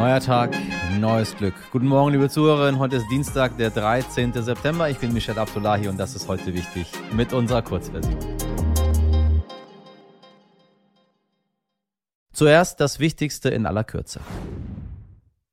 Neuer Tag, neues Glück. Guten Morgen, liebe Zuhörerinnen. Heute ist Dienstag, der 13. September. Ich bin Michel Abdullahi und das ist heute wichtig mit unserer Kurzversion. Zuerst das Wichtigste in aller Kürze.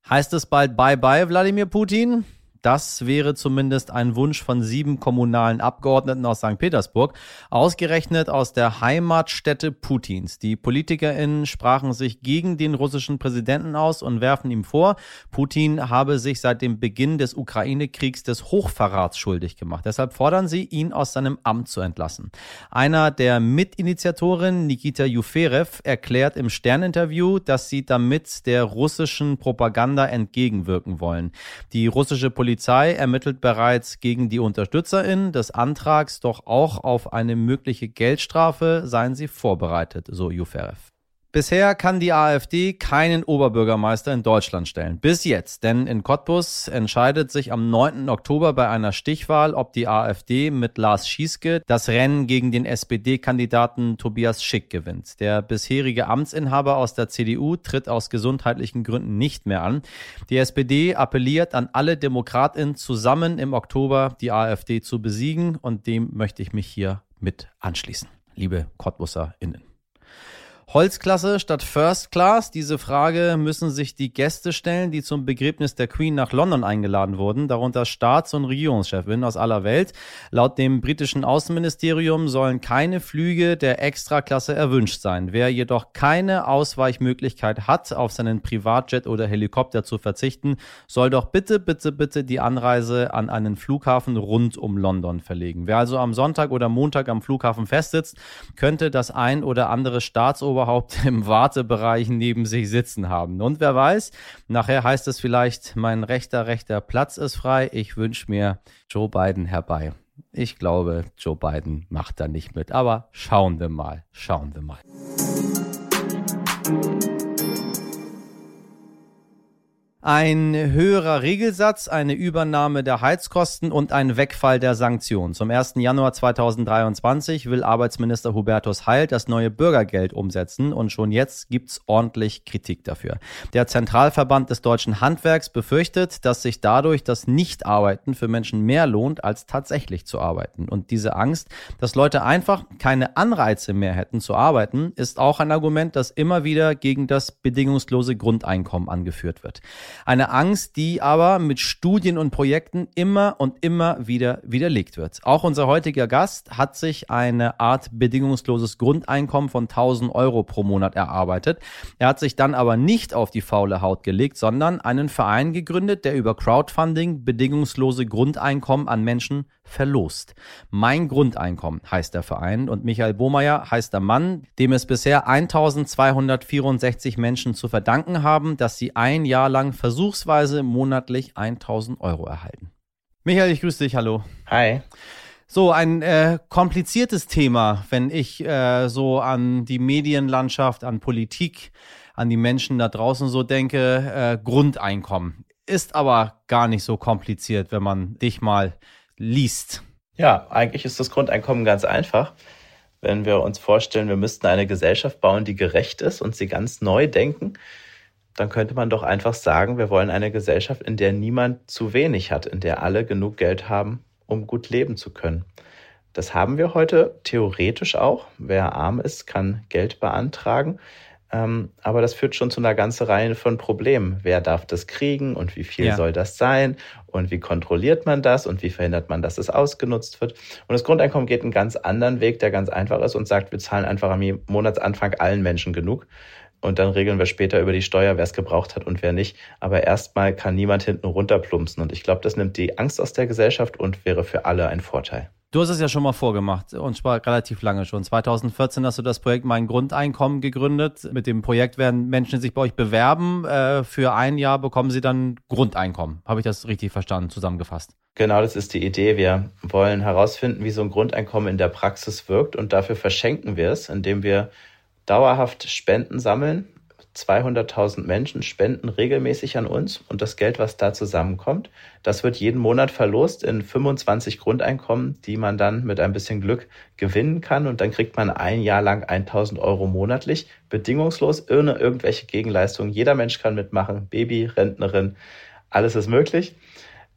Heißt es bald Bye-bye, Wladimir Putin? Das wäre zumindest ein Wunsch von sieben kommunalen Abgeordneten aus St. Petersburg, ausgerechnet aus der Heimatstätte Putins. Die PolitikerInnen sprachen sich gegen den russischen Präsidenten aus und werfen ihm vor, Putin habe sich seit dem Beginn des Ukraine-Kriegs des Hochverrats schuldig gemacht. Deshalb fordern sie, ihn aus seinem Amt zu entlassen. Einer der Mitinitiatoren, Nikita Juferev, erklärt im Sterninterview, dass sie damit der russischen Propaganda entgegenwirken wollen. Die russische Polizei Polizei ermittelt bereits gegen die UnterstützerInnen des Antrags, doch auch auf eine mögliche Geldstrafe seien sie vorbereitet, so Juferev. Bisher kann die AfD keinen Oberbürgermeister in Deutschland stellen. Bis jetzt. Denn in Cottbus entscheidet sich am 9. Oktober bei einer Stichwahl, ob die AfD mit Lars Schieske das Rennen gegen den SPD-Kandidaten Tobias Schick gewinnt. Der bisherige Amtsinhaber aus der CDU tritt aus gesundheitlichen Gründen nicht mehr an. Die SPD appelliert an alle DemokratInnen zusammen im Oktober die AfD zu besiegen und dem möchte ich mich hier mit anschließen. Liebe CottbusserInnen. Holzklasse statt First Class? Diese Frage müssen sich die Gäste stellen, die zum Begräbnis der Queen nach London eingeladen wurden, darunter Staats- und Regierungschefinnen aus aller Welt. Laut dem britischen Außenministerium sollen keine Flüge der Extraklasse erwünscht sein. Wer jedoch keine Ausweichmöglichkeit hat, auf seinen Privatjet oder Helikopter zu verzichten, soll doch bitte, bitte, bitte die Anreise an einen Flughafen rund um London verlegen. Wer also am Sonntag oder Montag am Flughafen festsitzt, könnte das ein oder andere Staatsober überhaupt im Wartebereich neben sich sitzen haben. Und wer weiß, nachher heißt es vielleicht, mein rechter, rechter Platz ist frei. Ich wünsche mir Joe Biden herbei. Ich glaube, Joe Biden macht da nicht mit. Aber schauen wir mal, schauen wir mal. Ein höherer Regelsatz, eine Übernahme der Heizkosten und ein Wegfall der Sanktionen. Zum 1. Januar 2023 will Arbeitsminister Hubertus Heil das neue Bürgergeld umsetzen und schon jetzt gibt's ordentlich Kritik dafür. Der Zentralverband des deutschen Handwerks befürchtet, dass sich dadurch das Nichtarbeiten für Menschen mehr lohnt, als tatsächlich zu arbeiten. Und diese Angst, dass Leute einfach keine Anreize mehr hätten zu arbeiten, ist auch ein Argument, das immer wieder gegen das bedingungslose Grundeinkommen angeführt wird. Eine Angst, die aber mit Studien und Projekten immer und immer wieder widerlegt wird. Auch unser heutiger Gast hat sich eine Art bedingungsloses Grundeinkommen von 1000 Euro pro Monat erarbeitet. Er hat sich dann aber nicht auf die faule Haut gelegt, sondern einen Verein gegründet, der über Crowdfunding bedingungslose Grundeinkommen an Menschen verlost. Mein Grundeinkommen heißt der Verein und Michael Bohmeier heißt der Mann, dem es bisher 1264 Menschen zu verdanken haben, dass sie ein Jahr lang versuchsweise monatlich 1000 Euro erhalten. Michael, ich grüße dich, hallo. Hi. So, ein äh, kompliziertes Thema, wenn ich äh, so an die Medienlandschaft, an Politik, an die Menschen da draußen so denke, äh, Grundeinkommen. Ist aber gar nicht so kompliziert, wenn man dich mal liest. Ja, eigentlich ist das Grundeinkommen ganz einfach. Wenn wir uns vorstellen, wir müssten eine Gesellschaft bauen, die gerecht ist und sie ganz neu denken, dann könnte man doch einfach sagen, wir wollen eine Gesellschaft, in der niemand zu wenig hat, in der alle genug Geld haben, um gut leben zu können. Das haben wir heute theoretisch auch. Wer arm ist, kann Geld beantragen. Ähm, aber das führt schon zu einer ganzen Reihe von Problemen. Wer darf das kriegen und wie viel ja. soll das sein und wie kontrolliert man das und wie verhindert man, dass es ausgenutzt wird? Und das Grundeinkommen geht einen ganz anderen Weg, der ganz einfach ist und sagt, wir zahlen einfach am Monatsanfang allen Menschen genug und dann regeln wir später über die Steuer, wer es gebraucht hat und wer nicht. Aber erstmal kann niemand hinten runterplumpsen. Und ich glaube, das nimmt die Angst aus der Gesellschaft und wäre für alle ein Vorteil. Du hast es ja schon mal vorgemacht und zwar relativ lange schon. 2014 hast du das Projekt Mein Grundeinkommen gegründet. Mit dem Projekt werden Menschen sich bei euch bewerben. Äh, für ein Jahr bekommen sie dann Grundeinkommen. Habe ich das richtig verstanden, zusammengefasst? Genau, das ist die Idee. Wir wollen herausfinden, wie so ein Grundeinkommen in der Praxis wirkt und dafür verschenken wir es, indem wir dauerhaft Spenden sammeln, 200.000 Menschen spenden regelmäßig an uns und das Geld, was da zusammenkommt, das wird jeden Monat verlost in 25 Grundeinkommen, die man dann mit ein bisschen Glück gewinnen kann und dann kriegt man ein Jahr lang 1000 Euro monatlich, bedingungslos, ohne irgendwelche Gegenleistungen. Jeder Mensch kann mitmachen, Baby, Rentnerin, alles ist möglich.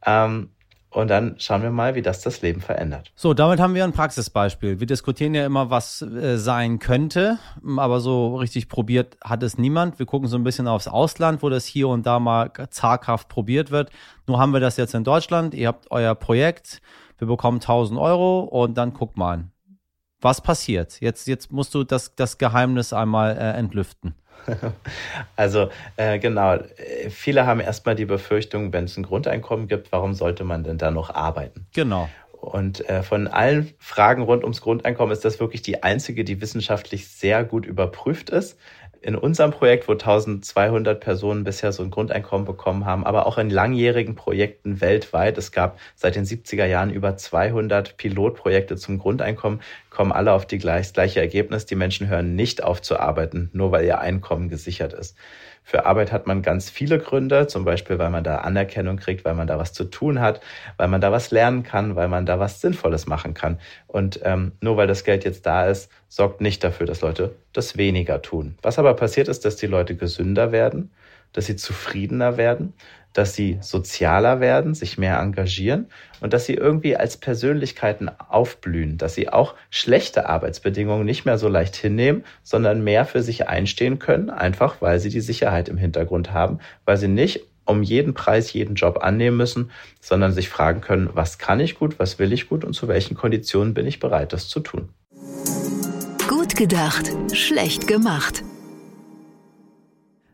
Ähm, und dann schauen wir mal, wie das das Leben verändert. So, damit haben wir ein Praxisbeispiel. Wir diskutieren ja immer, was äh, sein könnte, aber so richtig probiert hat es niemand. Wir gucken so ein bisschen aufs Ausland, wo das hier und da mal zaghaft probiert wird. Nur haben wir das jetzt in Deutschland. Ihr habt euer Projekt, wir bekommen 1000 Euro und dann guckt mal, was passiert. Jetzt, jetzt musst du das, das Geheimnis einmal äh, entlüften. Also äh, genau, viele haben erstmal die Befürchtung, wenn es ein Grundeinkommen gibt, warum sollte man denn da noch arbeiten? Genau. Und äh, von allen Fragen rund ums Grundeinkommen ist das wirklich die einzige, die wissenschaftlich sehr gut überprüft ist in unserem Projekt, wo 1200 Personen bisher so ein Grundeinkommen bekommen haben, aber auch in langjährigen Projekten weltweit. Es gab seit den 70er Jahren über 200 Pilotprojekte zum Grundeinkommen, kommen alle auf die gleich, gleiche Ergebnis. Die Menschen hören nicht auf zu arbeiten, nur weil ihr Einkommen gesichert ist. Für Arbeit hat man ganz viele Gründe, zum Beispiel, weil man da Anerkennung kriegt, weil man da was zu tun hat, weil man da was lernen kann, weil man da was Sinnvolles machen kann. Und ähm, nur weil das Geld jetzt da ist, sorgt nicht dafür, dass Leute das weniger tun. Was aber passiert ist, dass die Leute gesünder werden, dass sie zufriedener werden, dass sie sozialer werden, sich mehr engagieren und dass sie irgendwie als Persönlichkeiten aufblühen, dass sie auch schlechte Arbeitsbedingungen nicht mehr so leicht hinnehmen, sondern mehr für sich einstehen können, einfach weil sie die Sicherheit im Hintergrund haben, weil sie nicht um jeden Preis jeden Job annehmen müssen, sondern sich fragen können, was kann ich gut, was will ich gut und zu welchen Konditionen bin ich bereit, das zu tun. Gut gedacht, schlecht gemacht.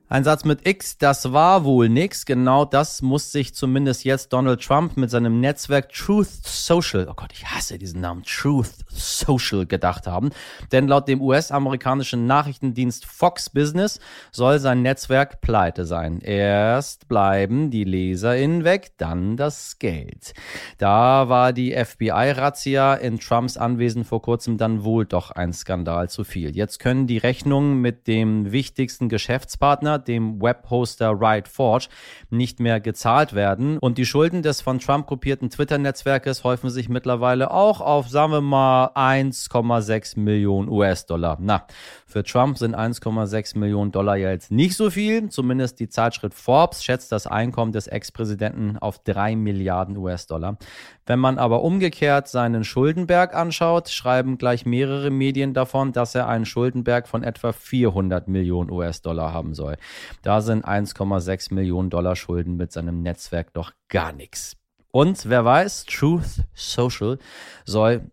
Ein Satz mit X, das war wohl nix. Genau das muss sich zumindest jetzt Donald Trump mit seinem Netzwerk Truth Social, oh Gott, ich hasse diesen Namen, Truth Social gedacht haben. Denn laut dem US-amerikanischen Nachrichtendienst Fox Business soll sein Netzwerk pleite sein. Erst bleiben die LeserInnen weg, dann das Geld. Da war die FBI-Razzia in Trumps Anwesen vor kurzem dann wohl doch ein Skandal zu viel. Jetzt können die Rechnungen mit dem wichtigsten Geschäftspartner dem Webhoster RightForge, nicht mehr gezahlt werden. Und die Schulden des von Trump kopierten Twitter-Netzwerkes häufen sich mittlerweile auch auf, sagen wir mal, 1,6 Millionen US-Dollar. Na, für Trump sind 1,6 Millionen Dollar ja jetzt nicht so viel. Zumindest die Zeitschrift Forbes schätzt das Einkommen des Ex-Präsidenten auf 3 Milliarden US-Dollar. Wenn man aber umgekehrt seinen Schuldenberg anschaut, schreiben gleich mehrere Medien davon, dass er einen Schuldenberg von etwa 400 Millionen US-Dollar haben soll. Da sind 1,6 Millionen Dollar Schulden mit seinem Netzwerk doch gar nichts. Und wer weiß, Truth Social soll,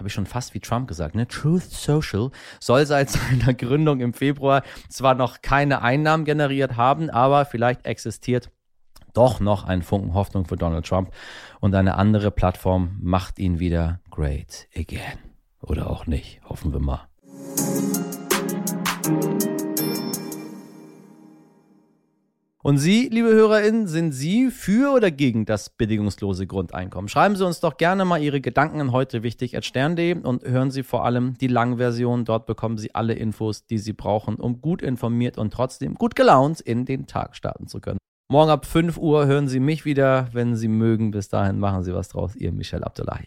habe ich schon fast wie Trump gesagt, ne? Truth Social soll seit seiner Gründung im Februar zwar noch keine Einnahmen generiert haben, aber vielleicht existiert doch noch ein Funken Hoffnung für Donald Trump und eine andere Plattform macht ihn wieder great again. Oder auch nicht, hoffen wir mal. Und Sie, liebe HörerInnen, sind Sie für oder gegen das bedingungslose Grundeinkommen? Schreiben Sie uns doch gerne mal Ihre Gedanken an heute wichtig at stern.de und hören Sie vor allem die Langversion. Dort bekommen Sie alle Infos, die Sie brauchen, um gut informiert und trotzdem gut gelaunt in den Tag starten zu können. Morgen ab 5 Uhr hören Sie mich wieder, wenn Sie mögen. Bis dahin machen Sie was draus. Ihr Michel Abdullahi.